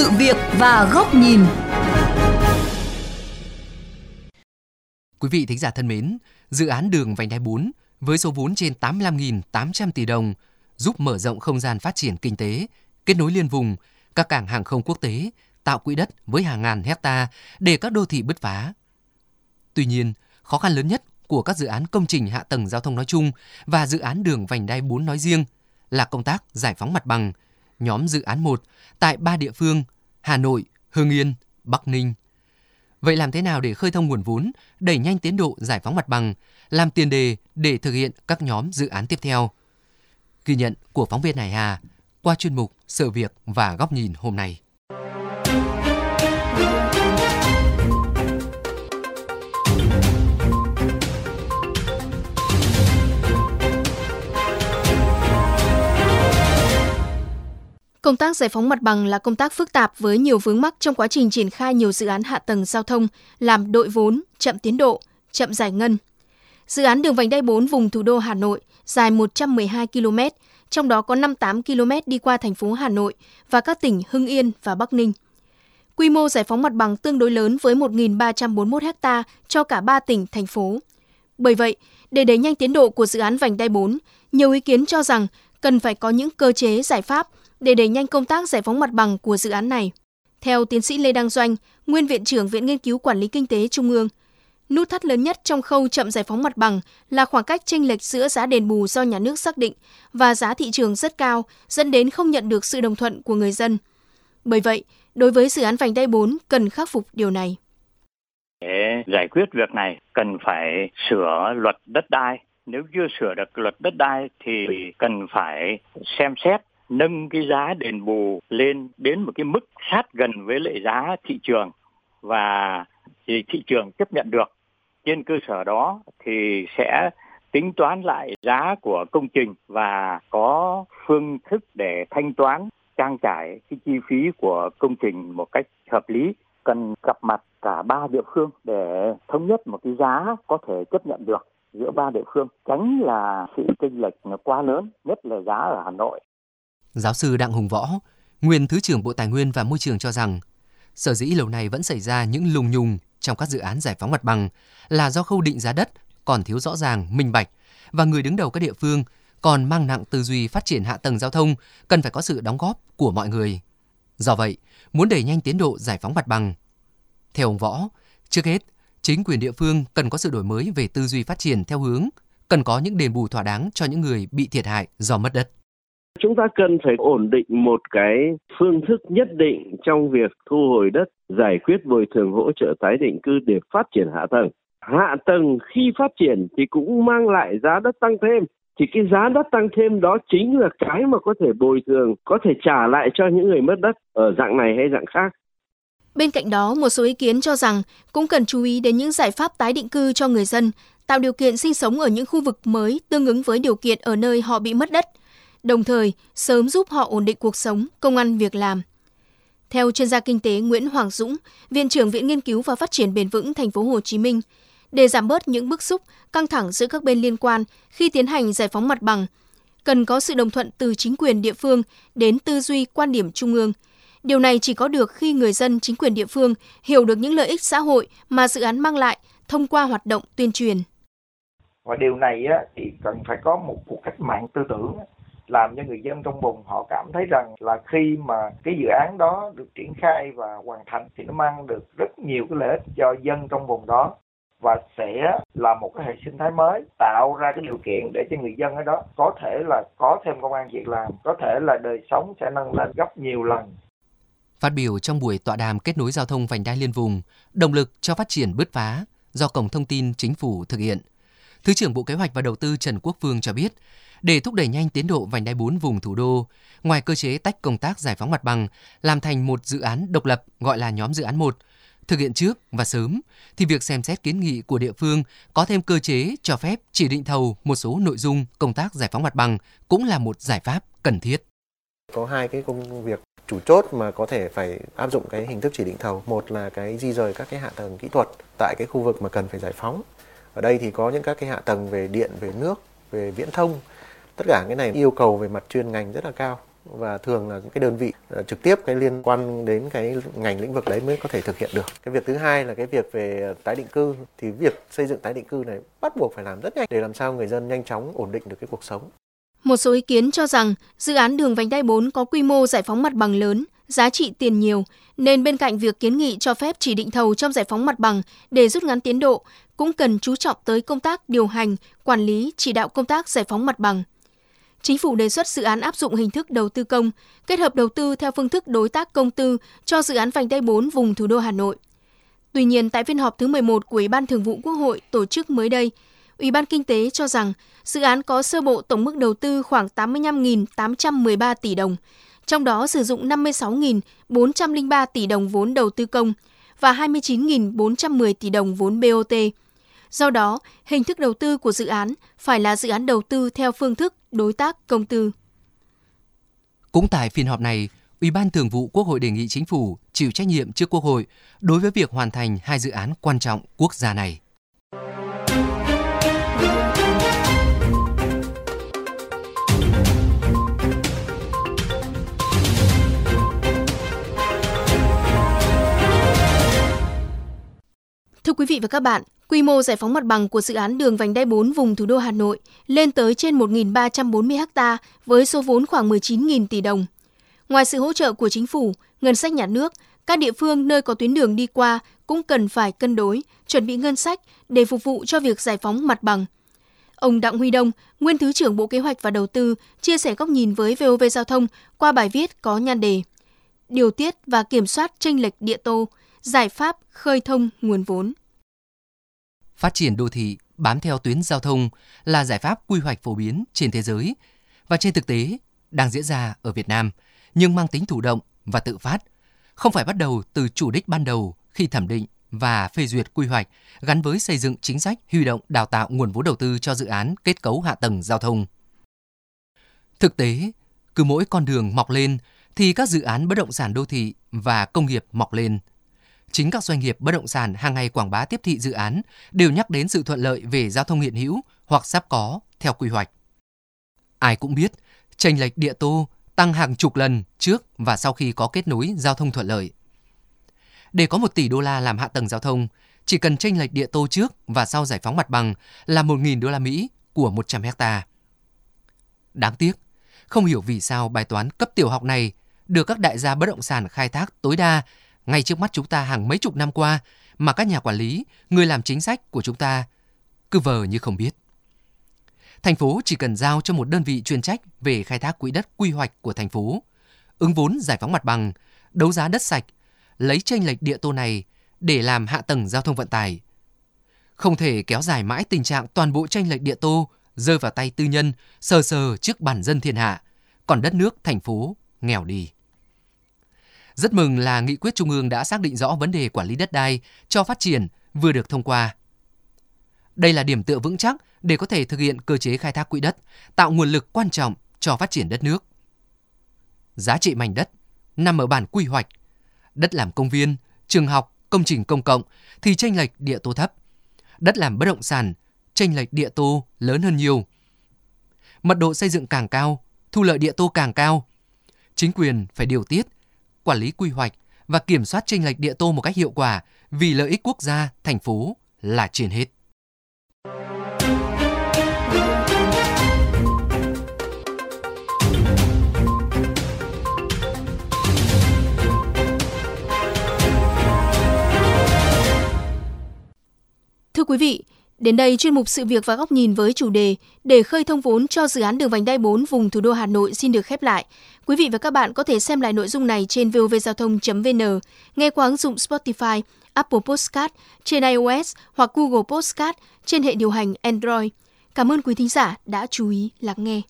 sự việc và góc nhìn. Quý vị thính giả thân mến, dự án đường vành đai 4 với số vốn trên 85.800 tỷ đồng giúp mở rộng không gian phát triển kinh tế, kết nối liên vùng, các cảng hàng không quốc tế, tạo quỹ đất với hàng ngàn hecta để các đô thị bứt phá. Tuy nhiên, khó khăn lớn nhất của các dự án công trình hạ tầng giao thông nói chung và dự án đường vành đai 4 nói riêng là công tác giải phóng mặt bằng, nhóm dự án 1 tại ba địa phương Hà Nội, Hưng Yên, Bắc Ninh. Vậy làm thế nào để khơi thông nguồn vốn, đẩy nhanh tiến độ giải phóng mặt bằng, làm tiền đề để thực hiện các nhóm dự án tiếp theo? Ghi nhận của phóng viên Hải Hà qua chuyên mục Sự việc và góc nhìn hôm nay. Công tác giải phóng mặt bằng là công tác phức tạp với nhiều vướng mắc trong quá trình triển khai nhiều dự án hạ tầng giao thông, làm đội vốn, chậm tiến độ, chậm giải ngân. Dự án đường vành đai 4 vùng thủ đô Hà Nội dài 112 km, trong đó có 58 km đi qua thành phố Hà Nội và các tỉnh Hưng Yên và Bắc Ninh. Quy mô giải phóng mặt bằng tương đối lớn với 1.341 ha cho cả 3 tỉnh, thành phố. Bởi vậy, để đẩy nhanh tiến độ của dự án vành đai 4, nhiều ý kiến cho rằng cần phải có những cơ chế giải pháp để đẩy nhanh công tác giải phóng mặt bằng của dự án này. Theo tiến sĩ Lê Đăng Doanh, nguyên viện trưởng Viện Nghiên cứu Quản lý Kinh tế Trung ương, nút thắt lớn nhất trong khâu chậm giải phóng mặt bằng là khoảng cách chênh lệch giữa giá đền bù do nhà nước xác định và giá thị trường rất cao, dẫn đến không nhận được sự đồng thuận của người dân. Bởi vậy, đối với dự án vành đai 4 cần khắc phục điều này. Để giải quyết việc này cần phải sửa luật đất đai. Nếu chưa sửa được luật đất đai thì cần phải xem xét nâng cái giá đền bù lên đến một cái mức sát gần với lại giá thị trường. Và thì thị trường chấp nhận được. Trên cơ sở đó thì sẽ tính toán lại giá của công trình và có phương thức để thanh toán, trang trải cái chi phí của công trình một cách hợp lý. Cần gặp mặt cả ba địa phương để thống nhất một cái giá có thể chấp nhận được giữa ba địa phương. Tránh là sự chênh lệch quá lớn, nhất là giá ở Hà Nội. Giáo sư Đặng Hùng Võ, nguyên Thứ trưởng Bộ Tài nguyên và Môi trường cho rằng, sở dĩ lâu nay vẫn xảy ra những lùng nhùng trong các dự án giải phóng mặt bằng là do khâu định giá đất còn thiếu rõ ràng, minh bạch và người đứng đầu các địa phương còn mang nặng tư duy phát triển hạ tầng giao thông cần phải có sự đóng góp của mọi người. Do vậy, muốn đẩy nhanh tiến độ giải phóng mặt bằng. Theo ông Võ, trước hết, chính quyền địa phương cần có sự đổi mới về tư duy phát triển theo hướng cần có những đền bù thỏa đáng cho những người bị thiệt hại do mất đất. Chúng ta cần phải ổn định một cái phương thức nhất định trong việc thu hồi đất, giải quyết bồi thường hỗ trợ tái định cư để phát triển hạ tầng. Hạ tầng khi phát triển thì cũng mang lại giá đất tăng thêm. Thì cái giá đất tăng thêm đó chính là cái mà có thể bồi thường, có thể trả lại cho những người mất đất ở dạng này hay dạng khác. Bên cạnh đó, một số ý kiến cho rằng cũng cần chú ý đến những giải pháp tái định cư cho người dân, tạo điều kiện sinh sống ở những khu vực mới tương ứng với điều kiện ở nơi họ bị mất đất – đồng thời sớm giúp họ ổn định cuộc sống, công ăn việc làm. Theo chuyên gia kinh tế Nguyễn Hoàng Dũng, Viện trưởng Viện Nghiên cứu và Phát triển bền vững Thành phố Hồ Chí Minh, để giảm bớt những bức xúc, căng thẳng giữa các bên liên quan khi tiến hành giải phóng mặt bằng, cần có sự đồng thuận từ chính quyền địa phương đến tư duy quan điểm trung ương. Điều này chỉ có được khi người dân chính quyền địa phương hiểu được những lợi ích xã hội mà dự án mang lại thông qua hoạt động tuyên truyền. Và điều này thì cần phải có một cuộc cách mạng tư tưởng làm cho người dân trong vùng họ cảm thấy rằng là khi mà cái dự án đó được triển khai và hoàn thành thì nó mang được rất nhiều cái lợi ích cho dân trong vùng đó và sẽ là một cái hệ sinh thái mới tạo ra cái điều kiện để cho người dân ở đó có thể là có thêm công an việc làm có thể là đời sống sẽ nâng lên gấp nhiều lần Phát biểu trong buổi tọa đàm kết nối giao thông vành đai liên vùng, động lực cho phát triển bứt phá do Cổng Thông tin Chính phủ thực hiện. Thứ trưởng Bộ Kế hoạch và Đầu tư Trần Quốc Phương cho biết, để thúc đẩy nhanh tiến độ vành đai 4 vùng thủ đô, ngoài cơ chế tách công tác giải phóng mặt bằng làm thành một dự án độc lập gọi là nhóm dự án 1, thực hiện trước và sớm thì việc xem xét kiến nghị của địa phương có thêm cơ chế cho phép chỉ định thầu một số nội dung công tác giải phóng mặt bằng cũng là một giải pháp cần thiết. Có hai cái công việc chủ chốt mà có thể phải áp dụng cái hình thức chỉ định thầu. Một là cái di rời các cái hạ tầng kỹ thuật tại cái khu vực mà cần phải giải phóng. Ở đây thì có những các cái hạ tầng về điện, về nước, về viễn thông tất cả cái này yêu cầu về mặt chuyên ngành rất là cao và thường là những cái đơn vị ờ, trực tiếp cái liên quan đến cái ngành lĩnh vực đấy mới có thể thực hiện được. Cái việc thứ hai là cái việc về tái định cư thì việc xây dựng tái định cư này bắt buộc phải làm rất nhanh để làm sao người dân nhanh chóng ổn định được cái cuộc sống. Một số ý kiến cho rằng dự án đường vành đai 4 có quy mô giải phóng mặt bằng lớn, giá trị tiền nhiều, nên bên cạnh việc kiến nghị cho phép chỉ định thầu trong giải phóng mặt bằng để rút ngắn tiến độ, cũng cần chú trọng tới công tác điều hành, quản lý, chỉ đạo công tác giải phóng mặt bằng. Chính phủ đề xuất dự án áp dụng hình thức đầu tư công, kết hợp đầu tư theo phương thức đối tác công tư cho dự án vành đai 4 vùng thủ đô Hà Nội. Tuy nhiên, tại phiên họp thứ 11 của Ủy ban Thường vụ Quốc hội tổ chức mới đây, Ủy ban Kinh tế cho rằng dự án có sơ bộ tổng mức đầu tư khoảng 85.813 tỷ đồng, trong đó sử dụng 56.403 tỷ đồng vốn đầu tư công và 29.410 tỷ đồng vốn BOT. Do đó, hình thức đầu tư của dự án phải là dự án đầu tư theo phương thức đối tác công tư. Cũng tại phiên họp này, Ủy ban Thường vụ Quốc hội đề nghị chính phủ chịu trách nhiệm trước Quốc hội đối với việc hoàn thành hai dự án quan trọng quốc gia này. Thưa quý vị và các bạn, quy mô giải phóng mặt bằng của dự án đường vành đai 4 vùng thủ đô Hà Nội lên tới trên 1.340 ha với số vốn khoảng 19.000 tỷ đồng. Ngoài sự hỗ trợ của chính phủ, ngân sách nhà nước, các địa phương nơi có tuyến đường đi qua cũng cần phải cân đối, chuẩn bị ngân sách để phục vụ cho việc giải phóng mặt bằng. Ông Đặng Huy Đông, nguyên Thứ trưởng Bộ Kế hoạch và Đầu tư, chia sẻ góc nhìn với VOV Giao thông qua bài viết có nhan đề Điều tiết và kiểm soát tranh lệch địa tô, giải pháp khơi thông nguồn vốn. Phát triển đô thị bám theo tuyến giao thông là giải pháp quy hoạch phổ biến trên thế giới và trên thực tế đang diễn ra ở Việt Nam, nhưng mang tính thủ động và tự phát, không phải bắt đầu từ chủ đích ban đầu khi thẩm định và phê duyệt quy hoạch gắn với xây dựng chính sách huy động đào tạo nguồn vốn đầu tư cho dự án kết cấu hạ tầng giao thông. Thực tế, cứ mỗi con đường mọc lên thì các dự án bất động sản đô thị và công nghiệp mọc lên – chính các doanh nghiệp bất động sản hàng ngày quảng bá tiếp thị dự án đều nhắc đến sự thuận lợi về giao thông hiện hữu hoặc sắp có theo quy hoạch. Ai cũng biết, chênh lệch địa tô tăng hàng chục lần trước và sau khi có kết nối giao thông thuận lợi. Để có 1 tỷ đô la làm hạ tầng giao thông, chỉ cần chênh lệch địa tô trước và sau giải phóng mặt bằng là 1.000 đô la Mỹ của 100 hecta. Đáng tiếc, không hiểu vì sao bài toán cấp tiểu học này được các đại gia bất động sản khai thác tối đa ngay trước mắt chúng ta hàng mấy chục năm qua mà các nhà quản lý, người làm chính sách của chúng ta cứ vờ như không biết. Thành phố chỉ cần giao cho một đơn vị chuyên trách về khai thác quỹ đất quy hoạch của thành phố, ứng vốn giải phóng mặt bằng, đấu giá đất sạch, lấy tranh lệch địa tô này để làm hạ tầng giao thông vận tải. Không thể kéo dài mãi tình trạng toàn bộ tranh lệch địa tô rơi vào tay tư nhân sờ sờ trước bản dân thiên hạ, còn đất nước thành phố nghèo đi. Rất mừng là nghị quyết Trung ương đã xác định rõ vấn đề quản lý đất đai cho phát triển vừa được thông qua. Đây là điểm tựa vững chắc để có thể thực hiện cơ chế khai thác quỹ đất, tạo nguồn lực quan trọng cho phát triển đất nước. Giá trị mảnh đất nằm ở bản quy hoạch. Đất làm công viên, trường học, công trình công cộng thì tranh lệch địa tô thấp. Đất làm bất động sản, tranh lệch địa tô lớn hơn nhiều. Mật độ xây dựng càng cao, thu lợi địa tô càng cao. Chính quyền phải điều tiết, quản lý quy hoạch và kiểm soát chênh lệch địa tô một cách hiệu quả vì lợi ích quốc gia, thành phố là trên hết. Thưa quý vị, Đến đây, chuyên mục Sự việc và góc nhìn với chủ đề Để khơi thông vốn cho dự án đường vành đai 4 vùng thủ đô Hà Nội xin được khép lại. Quý vị và các bạn có thể xem lại nội dung này trên vovgiao thông.vn, nghe qua ứng dụng Spotify, Apple Podcast trên iOS hoặc Google Podcast trên hệ điều hành Android. Cảm ơn quý thính giả đã chú ý lắng nghe.